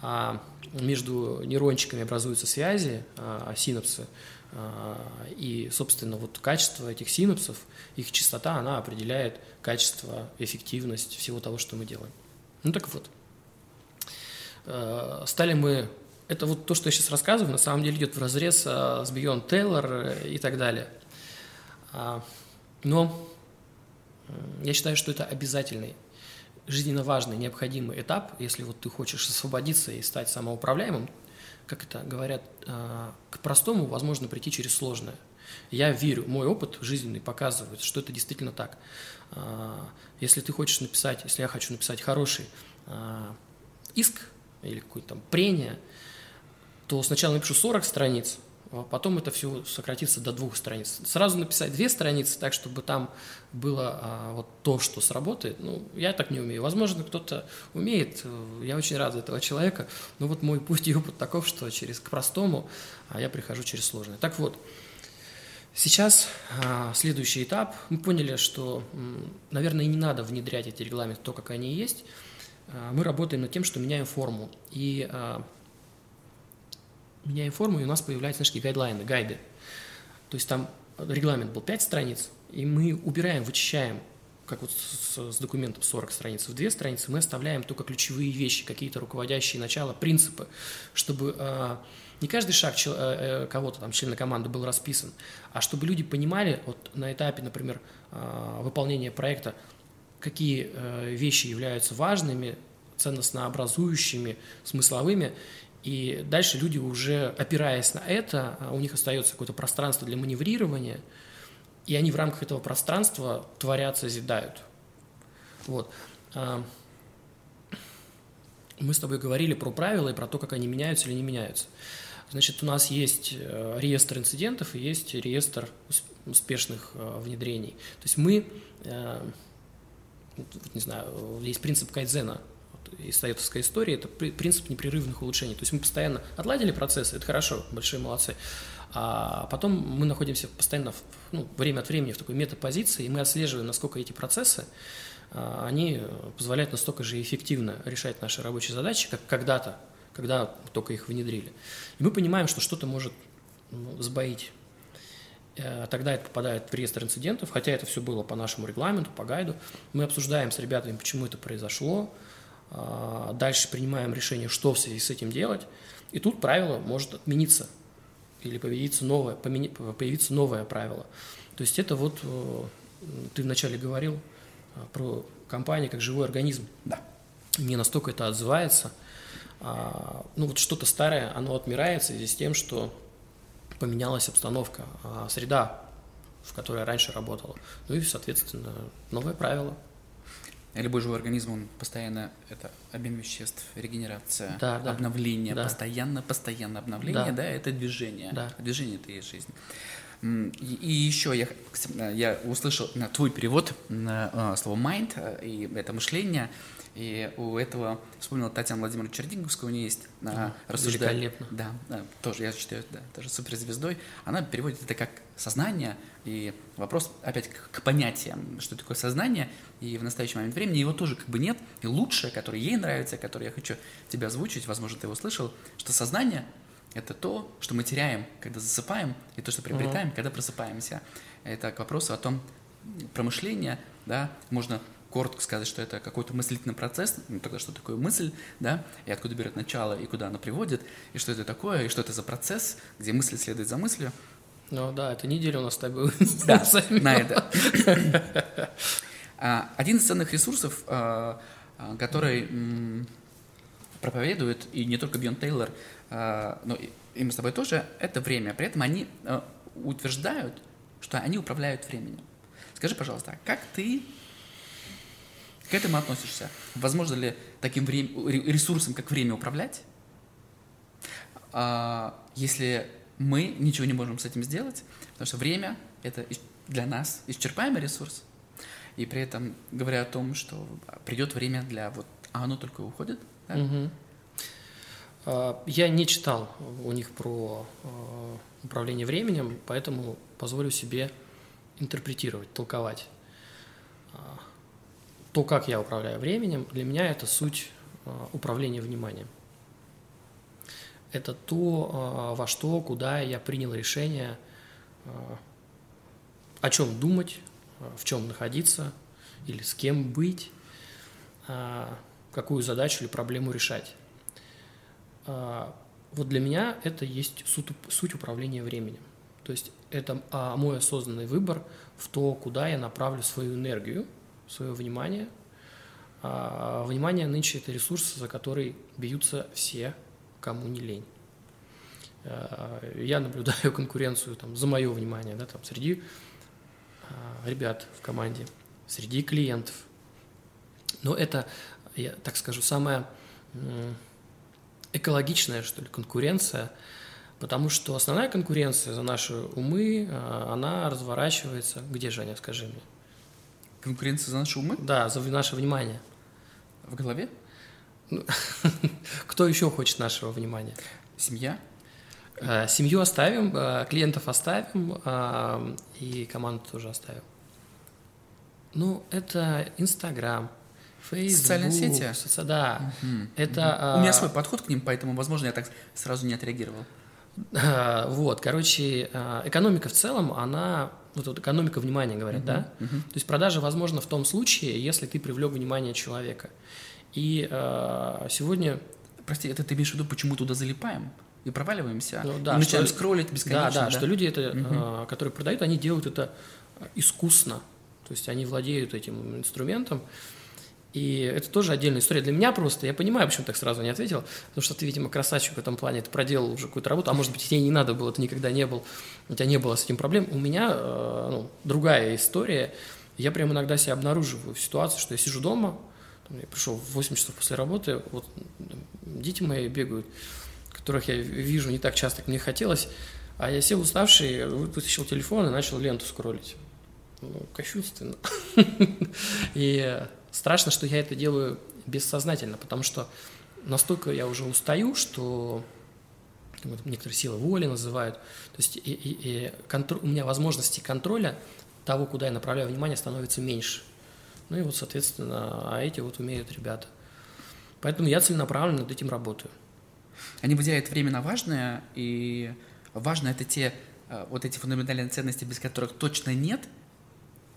а между нейрончиками образуются связи, а, синапсы, а, и, собственно, вот качество этих синапсов, их частота, она определяет качество, эффективность всего того, что мы делаем. Ну так вот, стали мы это вот то, что я сейчас рассказываю, на самом деле идет в разрез с Beyond Taylor и так далее. Но я считаю, что это обязательный жизненно важный, необходимый этап, если вот ты хочешь освободиться и стать самоуправляемым, как это говорят, а, к простому возможно прийти через сложное. Я верю, мой опыт жизненный показывает, что это действительно так. А, если ты хочешь написать, если я хочу написать хороший а, иск или какое-то там прение, то сначала напишу 40 страниц, потом это все сократится до двух страниц. Сразу написать две страницы так, чтобы там было а, вот то, что сработает, ну, я так не умею. Возможно, кто-то умеет, я очень рад за этого человека, но вот мой путь и опыт таков, что через к простому, а я прихожу через сложное. Так вот, Сейчас а, следующий этап. Мы поняли, что, наверное, не надо внедрять эти регламенты то, как они есть. А, мы работаем над тем, что меняем форму. И а, меняем форму, и у нас появляются наши гайдлайны, гайды. То есть там регламент был 5 страниц, и мы убираем, вычищаем, как вот с, с документом 40 страниц, в две страницы мы оставляем только ключевые вещи, какие-то руководящие начала, принципы, чтобы э, не каждый шаг чел, э, кого-то там, члена команды был расписан, а чтобы люди понимали вот на этапе, например, э, выполнения проекта, какие э, вещи являются важными, ценностно образующими, смысловыми, и дальше люди уже, опираясь на это, а, у них остается какое-то пространство для маневрирования, и они в рамках этого пространства творят, созидают. Вот. А, мы с тобой говорили про правила и про то, как они меняются или не меняются. Значит, у нас есть э, реестр инцидентов и есть реестр успешных э, внедрений. То есть мы, э, не знаю, есть принцип кайдзена – из советовской истории, это принцип непрерывных улучшений. То есть мы постоянно отладили процессы, это хорошо, большие молодцы. А потом мы находимся постоянно, ну, время от времени в такой метапозиции, и мы отслеживаем, насколько эти процессы, а, они позволяют настолько же эффективно решать наши рабочие задачи, как когда-то, когда только их внедрили. И мы понимаем, что что-то может ну, сбоить. Э, тогда это попадает в реестр инцидентов, хотя это все было по нашему регламенту, по гайду. Мы обсуждаем с ребятами, почему это произошло, дальше принимаем решение, что в связи с этим делать, и тут правило может отмениться или появиться новое, появиться новое правило. То есть это вот, э, ты вначале говорил э, про компанию как живой организм. Да. Мне настолько это отзывается. А, ну вот что-то старое, оно отмирает в связи с тем, что поменялась обстановка, а, среда, в которой я раньше работала. Ну и, соответственно, новое правило – Любой живой организм, он постоянно, это обмен веществ, регенерация, да, да. обновление, да. постоянно, постоянно обновление, да, да это движение. Да. Движение – это и есть жизнь. И, и еще я, я услышал на твой перевод на а, слово mind, э, и это мышление, и у этого вспомнил Татьяна Владимировна Чердинговская, у нее есть а, рассуждает. Да, да, тоже, я считаю, да, тоже суперзвездой. Она переводит это как сознание, и вопрос опять к, к понятиям, что такое сознание, и в настоящий момент времени его тоже как бы нет. И лучшее, которое ей нравится, которое я хочу тебя озвучить, возможно, ты его слышал, что сознание – это то, что мы теряем, когда засыпаем, и то, что приобретаем, mm-hmm. когда просыпаемся. Это к вопросу о том, промышление, да, можно коротко сказать, что это какой-то мыслительный процесс, ну тогда что такое мысль, да, и откуда берет начало, и куда она приводит, и что это такое, и что это за процесс, где мысль следует за мыслью. Ну да, это неделя у нас с тобой. *laughs* Да, на это. А, один из ценных ресурсов, а, а, который проповедует, и не только Бьон Тейлор, но и мы с тобой тоже, это время. При этом они утверждают, что они управляют временем. Скажи, пожалуйста, как ты к этому относишься? Возможно ли таким ресурсом, как время, управлять? А, если мы ничего не можем с этим сделать, потому что время – это для нас исчерпаемый ресурс, и при этом говоря о том, что придет время для вот, а оно только уходит. Да? Угу. Я не читал у них про а, управление временем, поэтому позволю себе интерпретировать, толковать то, как я управляю временем, для меня это суть управления вниманием. это то, во что, куда я принял решение, о чем думать, в чем находиться или с кем быть, какую задачу или проблему решать. Вот для меня это есть суть, суть управления временем. То есть это а, мой осознанный выбор в то, куда я направлю свою энергию, свое внимание. А, внимание нынче это ресурс, за который бьются все, кому не лень. А, я наблюдаю *laughs* конкуренцию там, за мое внимание да, там, среди а, ребят в команде, среди клиентов. Но это, я так скажу, самая экологичная, что ли, конкуренция, потому что основная конкуренция за наши умы, а, она разворачивается... Где, Женя, скажи мне? Конкуренция за наши умы? Да, за наше внимание. В голове? Ну, *laughs* кто еще хочет нашего внимания? Семья? А, семью оставим, а, клиентов оставим и команду тоже оставим. Ну, это Инстаграм, Facebook, Социальные сети? Соци... Да. Угу. Это, угу. У меня свой подход к ним, поэтому, возможно, я так сразу не отреагировал. *laughs* Вот, короче, а, экономика в целом, она, вот, вот экономика внимания, говорят, uh-huh, да? Uh-huh. То есть продажа возможна в том случае, если ты привлек внимание человека. И э, сегодня... Прости, это ты имеешь в виду, почему туда залипаем? И проваливаемся, ну, да, и начинаем что, скроллить бесконечно. Да, да, да, что люди, это, uh-huh. э, которые продают, они делают это искусно. То есть они владеют этим инструментом. И это тоже отдельная история для меня просто. Я понимаю, почему так сразу не ответил, потому что ты, видимо, красавчик в этом плане, ты проделал уже какую-то работу, а может быть, тебе не надо было, ты никогда не был, у тебя не было с этим проблем. У меня э, ну, другая история. Я прям иногда себя обнаруживаю в ситуации, что я сижу дома, я пришел в 8 часов после работы, вот дети мои бегают, которых я вижу не так часто, как мне хотелось, а я сел уставший, вытащил телефон и начал ленту скроллить. Ну, кощунственно. *laughs* И Страшно, что я это делаю бессознательно, потому что настолько я уже устаю, что некоторые силы воли называют. То есть и, и, и контр... у меня возможности контроля того, куда я направляю внимание, становится меньше. Ну и вот, соответственно, а эти вот умеют ребята. Поэтому я целенаправленно над этим работаю. Они выделяют время на важное, и важно это те э, вот эти фундаментальные ценности, без которых точно нет,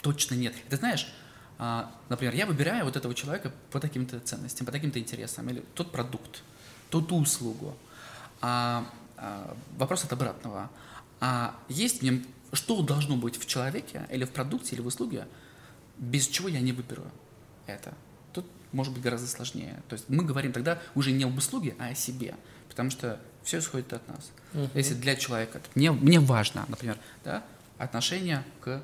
точно нет. Ты знаешь, например, я выбираю вот этого человека по таким-то ценностям, по таким-то интересам, или тот продукт, ту услугу. А, а, вопрос от обратного. А есть в нем, что должно быть в человеке, или в продукте, или в услуге, без чего я не выберу это? Тут может быть гораздо сложнее. То есть мы говорим тогда уже не об услуге, а о себе, потому что все исходит от нас. Uh-huh. Если для человека, мне, мне важно, например, да, отношение к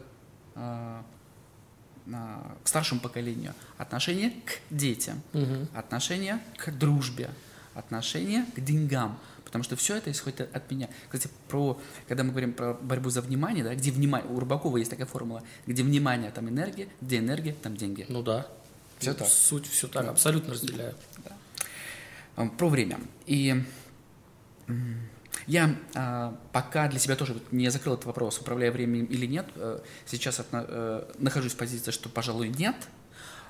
к старшему поколению, отношение к детям, угу. отношение к дружбе, отношение к деньгам, потому что все это исходит от меня. Кстати, про, когда мы говорим про борьбу за внимание, да, где внимание, у Рыбакова есть такая формула, где внимание, там энергия, где энергия, там деньги. Ну да. Все так. Суть все так, да. абсолютно разделяю. Да. Про время. И я а, пока для себя тоже не закрыл этот вопрос, управляя временем или нет. Э, сейчас отно, э, нахожусь в позиции, что, пожалуй, нет.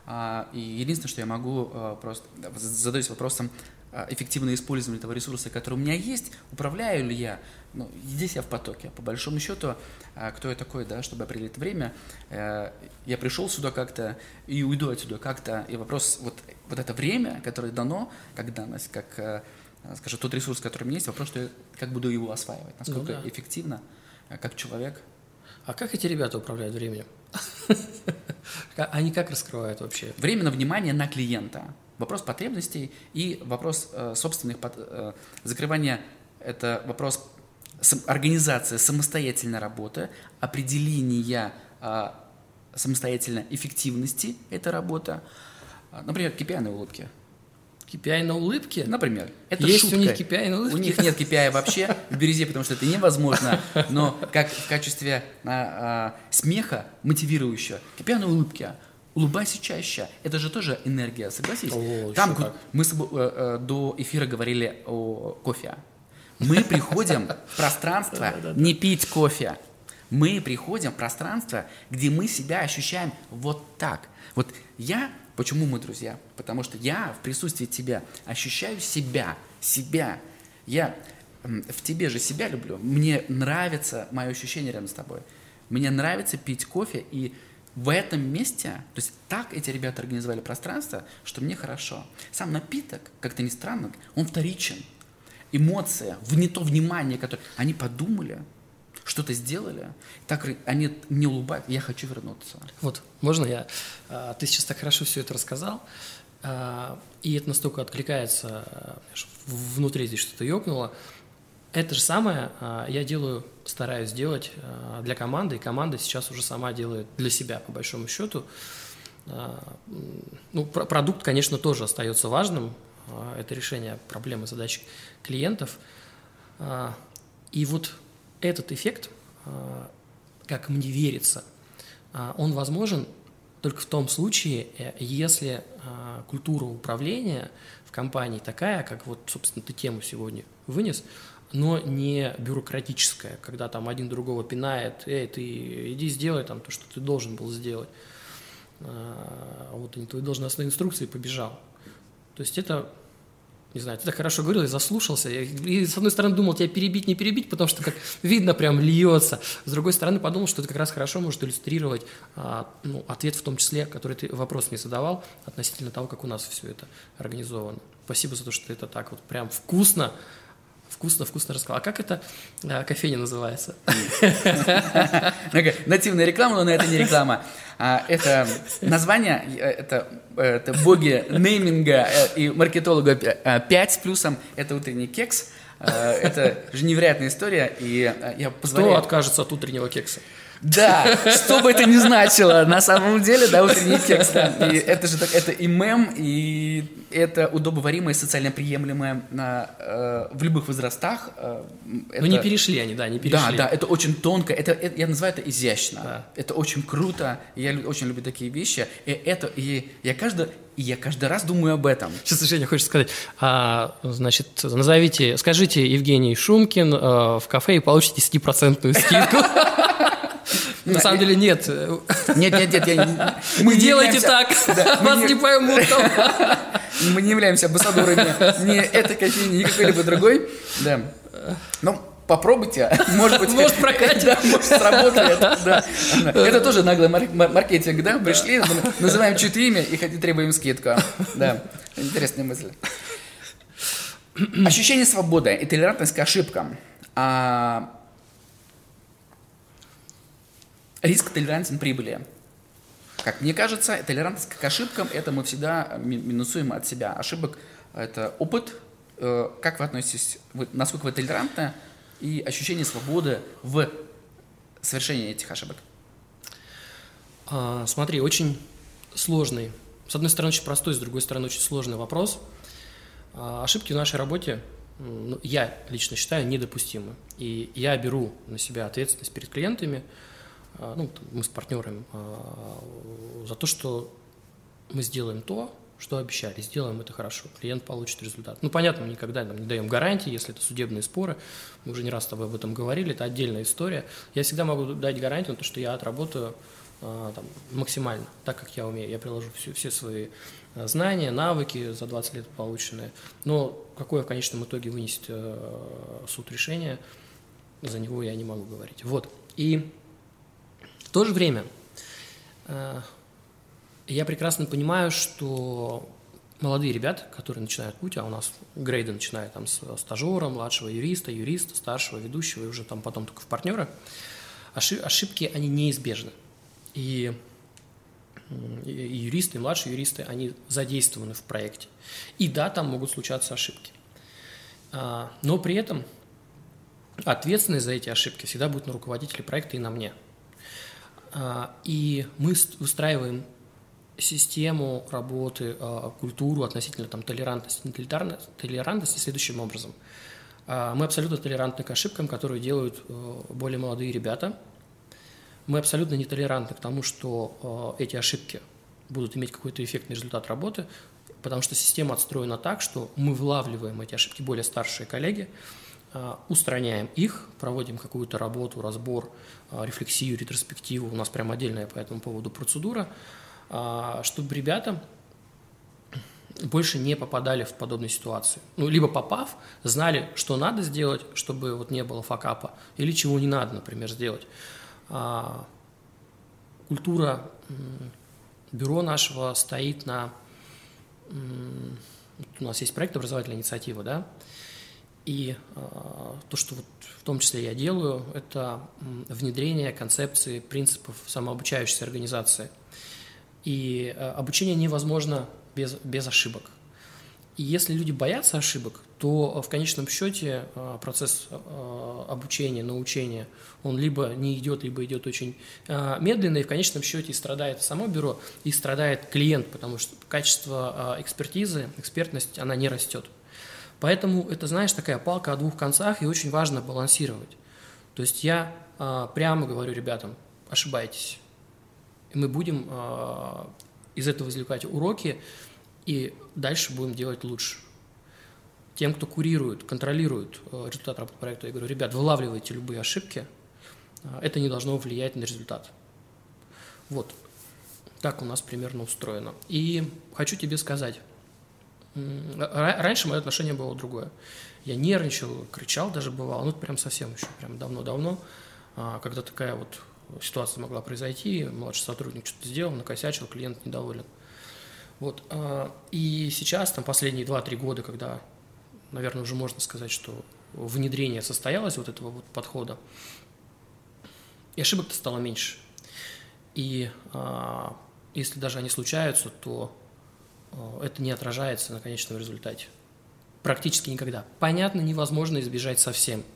А, и единственное, что я могу а, просто задаюсь вопросом а, эффективное использование этого ресурса, который у меня есть, управляю ли я, ну, здесь я в потоке. По большому счету, кто я такой, да, чтобы определить время, а, я пришел сюда как-то и уйду отсюда как-то, и вопрос, вот, вот это время, которое дано, как данность, как Э, скажем, тот ресурс, который у меня есть, вопрос, что я как буду его осваивать, насколько ну, да. эффективно, э, как человек. А как эти ребята управляют временем? *laughs* Они как раскрывают вообще? Время на внимание на клиента. Вопрос потребностей и вопрос э, собственных э, закрывания. Это вопрос организации самостоятельной работы, определения э, самостоятельно эффективности этой работы. Например, KPI на улыбке. KPI на улыбке? Например. Это Есть шутка. у них KPI на улыбке? У них нет KPI вообще в Березе, потому что это невозможно, но как в качестве а, а, смеха мотивирующего. KPI на улыбке. Улыбайся чаще. Это же тоже энергия, согласись? О, Там мы с э, э, до эфира говорили о кофе. Мы приходим в пространство не пить кофе. Мы приходим в пространство, где мы себя ощущаем вот так. Вот я Почему мы друзья? Потому что я в присутствии тебя ощущаю себя, себя Я в тебе же себя люблю. Мне нравится мое ощущение рядом с тобой. Мне нравится пить кофе и в этом месте, то есть так эти ребята организовали пространство, что мне хорошо. Сам напиток, как-то не странно, он вторичен. Эмоция, не то внимание, которое... Они подумали, что-то сделали, так они не улыбают, я хочу вернуться. Вот, можно я? А, ты сейчас так хорошо все это рассказал, а, и это настолько откликается, внутри здесь что-то ёкнуло. Это же самое я делаю, стараюсь сделать для команды, и команда сейчас уже сама делает для себя, по большому счету. Ну, продукт, конечно, тоже остается важным, это решение проблемы, задач клиентов. И вот этот эффект, как мне верится, он возможен только в том случае, э, если культура управления в компании такая, как вот, собственно, ты тему сегодня вынес, но не бюрократическая, когда там один другого пинает, эй, ты иди сделай там то, что ты должен был сделать. Вот они твои должностные инструкции побежал. То есть это не знаю, ты так хорошо говорил, я заслушался, и с одной стороны думал, тебя перебить, не перебить, потому что как видно прям льется, с другой стороны подумал, что это как раз хорошо может иллюстрировать а, ну, ответ в том числе, который ты вопрос мне задавал относительно того, как у нас все это организовано. Спасибо за то, что это так вот прям вкусно вкусно-вкусно рассказал. А как это а, кофейня называется? *laughs* Нативная реклама, но это не реклама. А, это название, э, это, это боги нейминга э, и маркетолога 5 с плюсом, это утренний кекс. Это же невероятная история, и я позволяю... Кто откажется от утреннего кекса? Да, что бы это ни значило, на самом деле, да, утренний текст. Да. И это же так, это и мем, и это удобоваримое, социально приемлемое на, э, в любых возрастах. Э, это, ну не перешли они, да, не перешли. Да, да, это очень тонко, это, это я называю это изящно, да. это очень круто, я очень люблю такие вещи, и это, и я каждый, и я каждый раз думаю об этом. Сейчас, Женя, хочешь сказать, а, значит, назовите, скажите Евгений Шумкин э, в кафе и получите 10% скидку. *laughs* На самом деле нет. Нет, нет, нет. Я, мы не делайте так, вас не поймут. Мы не являемся амбассадорами ни этой кофейни, ни какой-либо другой. Да. Ну, попробуйте, может быть, может прокатит, да, может сработает, да. Это тоже наглый маркетинг, да, пришли, называем чьи-то имя и требуем скидку, да, интересная мысль. Ощущение свободы и толерантность к ошибкам. А, Риск толерантен прибыли. Как мне кажется, толерантность к ошибкам – это мы всегда минусуем от себя. Ошибок – это опыт. Э, как вы относитесь, вы, насколько вы толерантны и ощущение свободы в совершении этих ошибок? А, смотри, очень сложный. С одной стороны, очень простой, с другой стороны, очень сложный вопрос. А, ошибки в нашей работе, ну, я лично считаю, недопустимы. И я беру на себя ответственность перед клиентами – ну, мы с партнерами, а, за то, что мы сделаем то, что обещали, сделаем это хорошо, клиент получит результат. Ну, понятно, мы никогда нам не даем гарантии, если это судебные споры, мы уже не раз с тобой об этом говорили, это отдельная история. Я всегда могу дать гарантию на то, что я отработаю а, там, максимально, так как я умею. Я приложу все, все свои знания, навыки за 20 лет полученные. Но какое в конечном итоге вынесет э, суд решение, за него я не могу говорить. Вот. И в то же время э, я прекрасно понимаю, что молодые ребята, которые начинают путь, а у нас грейды начинают там с стажера, младшего юриста, юриста, старшего, ведущего и уже там потом только в партнера, ошибки, они неизбежны. И, и юристы, и младшие юристы, они задействованы в проекте. И да, там могут случаться ошибки. А, но при этом ответственность за эти ошибки всегда будет на руководителе проекта и на мне – и мы выстраиваем систему работы, а, культуру относительно там, толерантности, толерантности следующим образом. А, мы абсолютно толерантны к ошибкам, которые делают более молодые ребята. Мы абсолютно нетолерантны к тому, что эти ошибки будут иметь какой-то эффектный результат работы, потому что система отстроена так, что мы вылавливаем эти ошибки более старшие коллеги, устраняем их, проводим какую-то работу, разбор, а, рефлексию, ретроспективу. У нас прям отдельная по этому поводу процедура, а, чтобы ребята больше не попадали в подобные ситуации. Ну, либо попав, знали, что надо сделать, чтобы вот не было факапа, или чего не надо, например, сделать. А, культура бюро нашего стоит на... У нас есть проект образовательная инициатива, да, и э, то, что вот в том числе я делаю, это внедрение концепции принципов самообучающейся организации. И э, обучение невозможно без, без ошибок. И если люди боятся ошибок, то в конечном счете э, процесс э, обучения, научения, он либо не идет, либо идет очень э, медленно, и в конечном счете страдает само бюро, и страдает клиент, потому что качество экспертизы, экспертность, она не растет. Поэтому это, знаешь, такая палка о двух концах, и очень важно балансировать. То есть я прямо говорю ребятам, ошибаетесь. И мы будем из этого извлекать уроки, и дальше будем делать лучше. Тем, кто курирует, контролирует э, результат работы проекта, я говорю, ребят, вылавливайте любые ошибки, э, это не должно влиять на результат. Вот, так у нас примерно устроено. И хочу тебе сказать, раньше мое отношение было другое. Я нервничал, кричал даже бывало, ну, прям совсем еще, прям давно-давно, а, когда такая вот ситуация могла произойти, младший сотрудник что-то сделал, накосячил, клиент недоволен. Вот. А, и сейчас, там, последние 2-3 года, когда, наверное, уже можно сказать, что внедрение состоялось вот этого вот подхода, и ошибок-то стало меньше. И а, если даже они случаются, то это не отражается на конечном результате. Практически никогда. Понятно, невозможно избежать совсем –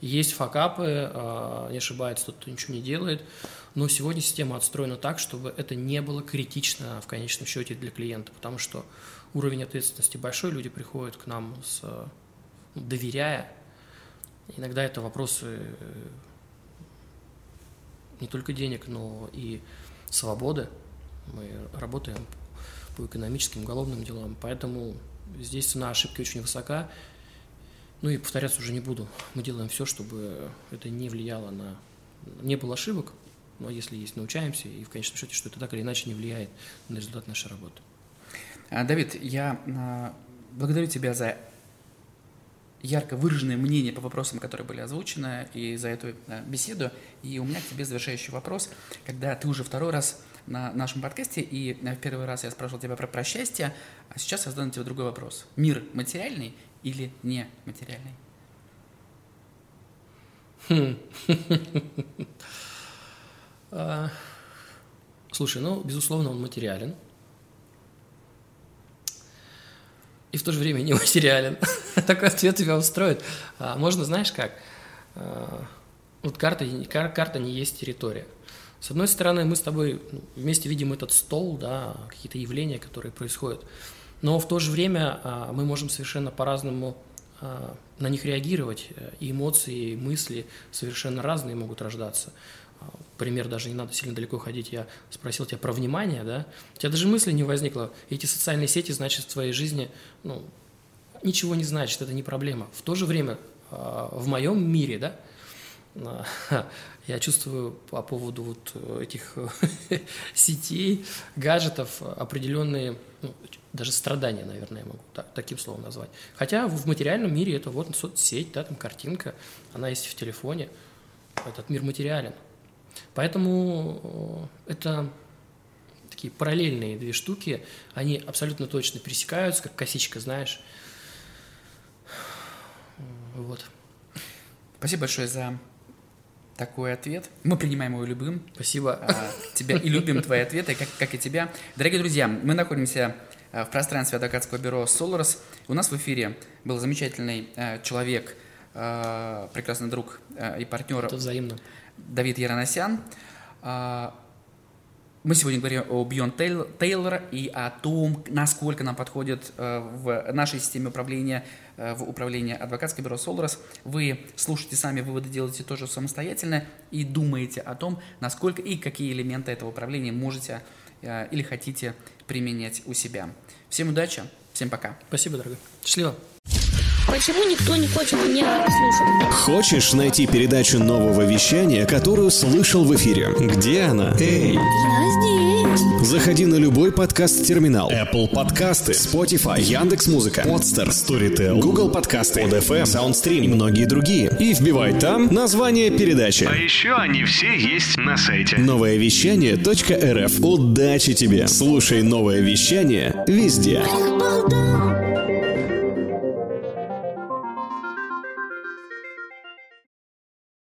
есть факапы, а, не ошибается тот, кто ничего не делает, но сегодня система отстроена так, чтобы это не было критично в конечном счете для клиента, потому что уровень ответственности большой, люди приходят к нам с ну, доверяя. Иногда это вопросы э, не только денег, но и свободы. Мы работаем по экономическим, уголовным делам, поэтому здесь цена ошибки очень высока, ну и повторяться уже не буду. Мы делаем все, чтобы это не влияло на... Не было ошибок, но если есть, научаемся, и в конечном счете, что это так или иначе не влияет на результат нашей работы. А, Давид, я а, благодарю тебя за ярко выраженное мнение по вопросам, которые были озвучены, и за эту а, беседу. И у меня к тебе завершающий вопрос. Когда ты уже второй раз на нашем подкасте, и в первый раз я спрашивал тебя про, про счастье, а сейчас я задам тебе другой вопрос. Мир материальный или не материальный? Хм. А, слушай, ну, безусловно, он материален. И в то же время не *laughs* материален. Такой ответ тебя устроит. А, можно, знаешь как? А, вот карта, карта не есть территория. С одной стороны, мы с тобой ну, вместе видим этот стол, да, какие-то явления, которые происходят. Но в то же время а, мы можем совершенно по-разному а, на них реагировать, и эмоции, и мысли совершенно разные могут рождаться. А, пример, даже не надо сильно далеко ходить, я спросил тебя про внимание, да, у тебя даже мысли не возникло, эти социальные сети, значит, в твоей жизни, ну, ничего не значит, это не проблема. В то же время в моем мире, да, *laughs* я чувствую по поводу вот этих *laughs* сетей, гаджетов определенные, ну, даже страдания, наверное, я могу так, таким словом назвать. Хотя в материальном мире это вот соцсеть, да, там картинка, она есть в телефоне, этот мир материален. Поэтому это такие параллельные две штуки, они абсолютно точно пересекаются, как косичка, знаешь. Вот. Спасибо большое за такой ответ. Мы принимаем его любым. Спасибо. А, *laughs* тебя и любим твои ответы, как, как и тебя. Дорогие друзья, мы находимся а, в пространстве адвокатского бюро «Соларос». У нас в эфире был замечательный а, человек, а, прекрасный друг а, и партнер. Это взаимно. Давид Яраносян. Мы сегодня говорим о Бьон Тейлор и о том, насколько нам подходит э, в нашей системе управления, э, в управлении адвокатское бюро Солрос. Вы слушаете сами, выводы делаете тоже самостоятельно и думаете о том, насколько и какие элементы этого управления можете э, или хотите применять у себя. Всем удачи, всем пока. Спасибо, дорогой. Счастливо. Почему никто не хочет меня слушать? Хочешь найти передачу нового вещания, которую слышал в эфире? Где она? Эй! Я здесь. Заходи на любой подкаст-терминал. Apple подкасты, Spotify, Яндекс.Музыка, Podster, Storytel, Google подкасты, ODFM, SoundStream и многие другие. И вбивай там название передачи. А еще они все есть на сайте. Новое вещание.рф. Удачи тебе! Слушай новое вещание везде. Балда.